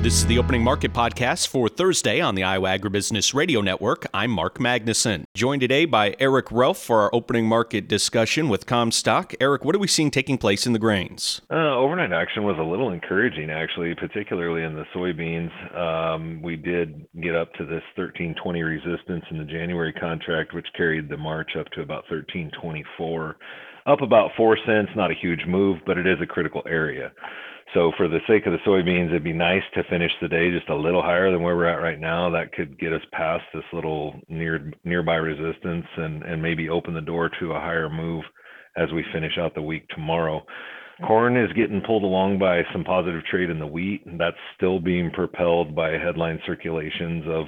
This is the Opening Market Podcast for Thursday on the Iowa Agribusiness Radio Network. I'm Mark Magnuson. Joined today by Eric Relph for our opening market discussion with Commstock. Eric, what are we seeing taking place in the grains? Uh, overnight action was a little encouraging, actually, particularly in the soybeans. Um, we did get up to this 1320 resistance in the January contract, which carried the March up to about 1324. Up about four cents, not a huge move, but it is a critical area. So for the sake of the soybeans, it'd be nice to finish the day just a little higher than where we're at right now. That could get us past this little near nearby resistance and and maybe open the door to a higher move as we finish out the week tomorrow. Corn is getting pulled along by some positive trade in the wheat. That's still being propelled by headline circulations of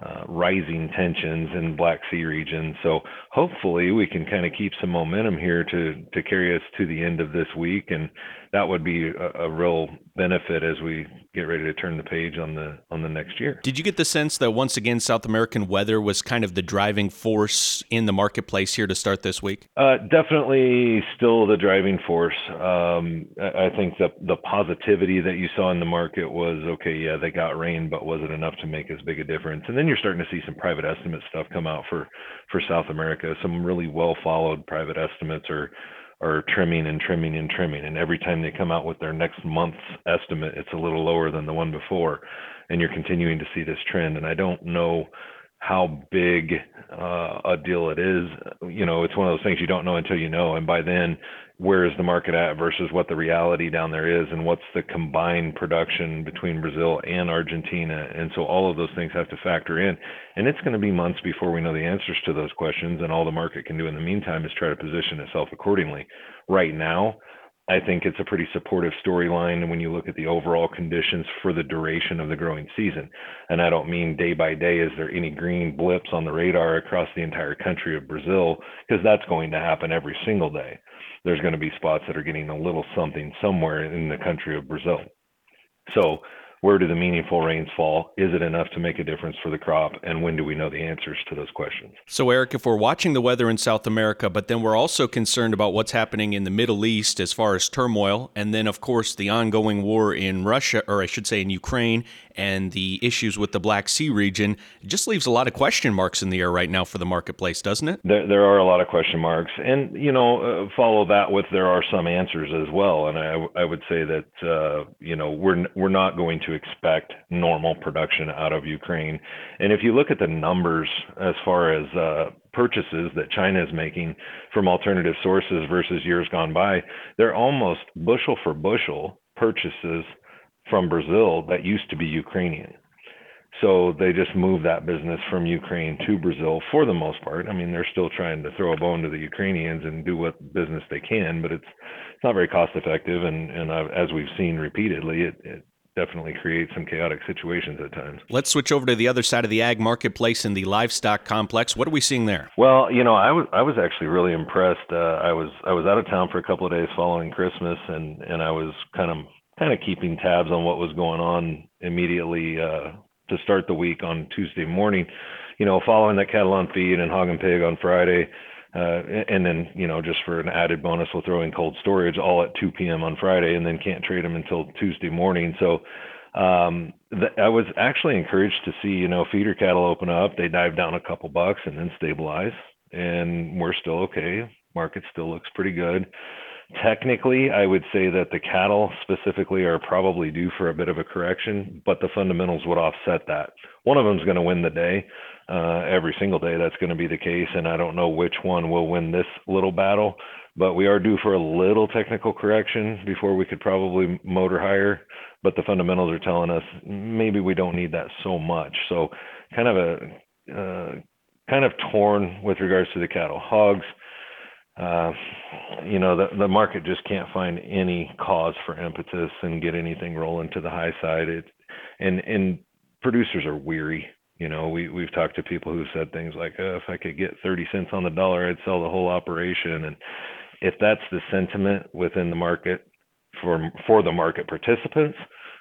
uh, rising tensions in Black Sea region. So hopefully we can kind of keep some momentum here to to carry us to the end of this week, and that would be a, a, real benefit as we get ready to turn the page on the on the next year. Did you get the sense that once again South American weather was kind of the driving force in the marketplace here to start this week? Uh, definitely, still the driving force. Um, I think the the positivity that you saw in the market was okay. Yeah, they got rain, but was it enough to make as big a difference? And then you're starting to see some private estimate stuff come out for for South America. Some really well followed private estimates are are trimming and trimming and trimming. And every time they come out with their next month's estimate, it's a little lower than the one before. And you're continuing to see this trend. And I don't know how big uh, a deal it is. You know, it's one of those things you don't know until you know. And by then, where is the market at versus what the reality down there is, and what's the combined production between Brazil and Argentina? And so all of those things have to factor in. And it's going to be months before we know the answers to those questions. And all the market can do in the meantime is try to position itself accordingly. Right now, I think it's a pretty supportive storyline when you look at the overall conditions for the duration of the growing season. And I don't mean day by day, is there any green blips on the radar across the entire country of Brazil? Because that's going to happen every single day. There's going to be spots that are getting a little something somewhere in the country of Brazil. So where do the meaningful rains fall? Is it enough to make a difference for the crop? And when do we know the answers to those questions? So, Eric, if we're watching the weather in South America, but then we're also concerned about what's happening in the Middle East as far as turmoil, and then, of course, the ongoing war in Russia, or I should say in Ukraine, and the issues with the Black Sea region, just leaves a lot of question marks in the air right now for the marketplace, doesn't it? There, there are a lot of question marks. And, you know, uh, follow that with there are some answers as well. And I, I would say that, uh, you know, we're, we're not going to expect normal production out of Ukraine. And if you look at the numbers as far as uh, purchases that China is making from alternative sources versus years gone by, they're almost bushel for bushel purchases from Brazil that used to be Ukrainian. So they just moved that business from Ukraine to Brazil for the most part. I mean, they're still trying to throw a bone to the Ukrainians and do what business they can, but it's it's not very cost effective. And and uh, as we've seen repeatedly, it, it definitely creates some chaotic situations at times. Let's switch over to the other side of the ag marketplace in the livestock complex. What are we seeing there? Well, you know, I was I was actually really impressed. Uh, I was I was out of town for a couple of days following Christmas, and and I was kind of kind of keeping tabs on what was going on immediately uh, to start the week on Tuesday morning. You know, following that cattle on feed and hog and pig on Friday. Uh, and then, you know, just for an added bonus, we'll throw in cold storage all at 2 p.m. on Friday, and then can't trade them until Tuesday morning. So um, I was actually encouraged to see, you know, feeder cattle open up. They dive down a couple bucks and then stabilize, and we're still okay. Market still looks pretty good. Technically, I would say that the cattle specifically are probably due for a bit of a correction, but the fundamentals would offset that. One of them is going to win the day. Uh, every single day, that's going to be the case, and I don't know which one will win this little battle, but we are due for a little technical correction before we could probably motor higher. But the fundamentals are telling us maybe we don't need that so much. So, kind of a uh, kind of torn with regards to the cattle. Hogs, uh, you know, the the market just can't find any cause for impetus and get anything rolling to the high side. It and and producers are weary. You know, we we've talked to people who said things like, oh, "If I could get 30 cents on the dollar, I'd sell the whole operation." And if that's the sentiment within the market for for the market participants,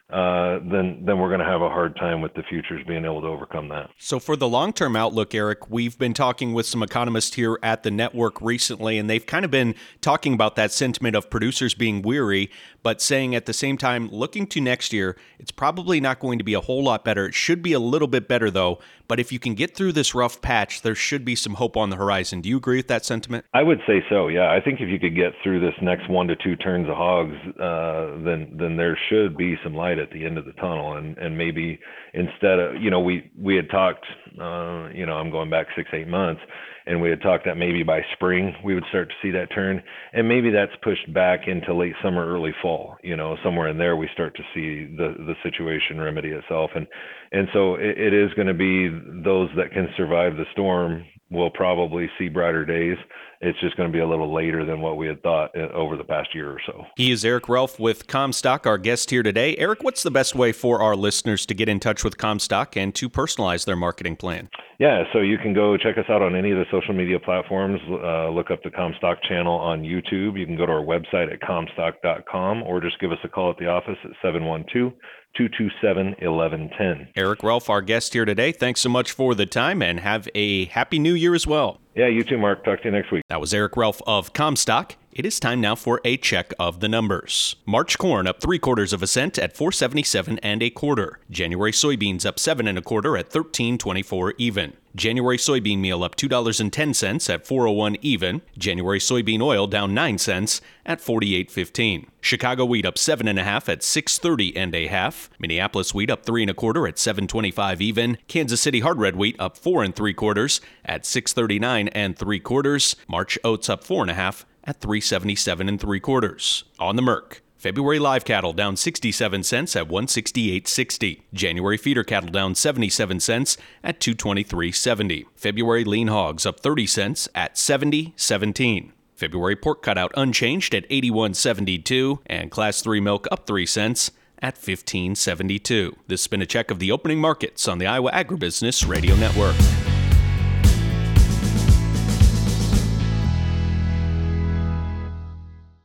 uh, then then we're going to have a hard time with the futures being able to overcome that. So for the long term outlook, Eric, we've been talking with some economists here at the network recently, and they've kind of been talking about that sentiment of producers being weary, but saying at the same time, looking to next year, it's probably not going to be a whole lot better. It should be a little bit better though. But if you can get through this rough patch, there should be some hope on the horizon. Do you agree with that sentiment? I would say so. Yeah, I think if you could get through this next one to two turns of hogs, uh, then then there should be some light at the end of the tunnel, and and maybe instead of you know we we had talked, uh, you know, I'm going back six eight months and we had talked that maybe by spring we would start to see that turn. And maybe that's pushed back into late summer early fall you know somewhere in there we start to see the the situation remedy itself. And and so it, it is going to be those that can survive the storm will probably see brighter days it's just going to be a little later than what we had thought uh, over the past year or so. He is Eric Relph with Commstock, our guest here today. Eric, what's the best way for our listeners to get in touch with Commstock and to personalize their marketing plan? Yeah, so you can go check us out on any of the social media platforms. Uh, look up the Commstock channel on YouTube. You can go to our website at commstock.com or just give us a call at the office at 712 227 1110. Eric Relph, our guest here today. Thanks so much for the time and have a happy new year as well. Yeah, you too, Mark. Talk to you next week. That was Eric Relph of Commstock. It is time now for a check of the numbers. March corn up three quarters of a cent at 477 and a quarter. January soybeans up seven and a quarter at 1324 even. January soybean meal up $2.10 at 401 even. January soybean oil down 9 cents at 48.15. Chicago wheat up seven and a half at 630 and a half. Minneapolis wheat up three and a quarter at 725 even. Kansas City hard red wheat up four and three quarters at 639 and three quarters. March oats up four and a half at 377 and 3 quarters. On the Merc. February live cattle down 67 cents at 168.60. January feeder cattle down 77 cents at 223.70. February lean hogs up 30 cents at 70.17. February pork cutout unchanged at 81.72 and class 3 milk up 3 cents at 15.72. This has been a check of the opening markets on the Iowa Agribusiness Radio Network.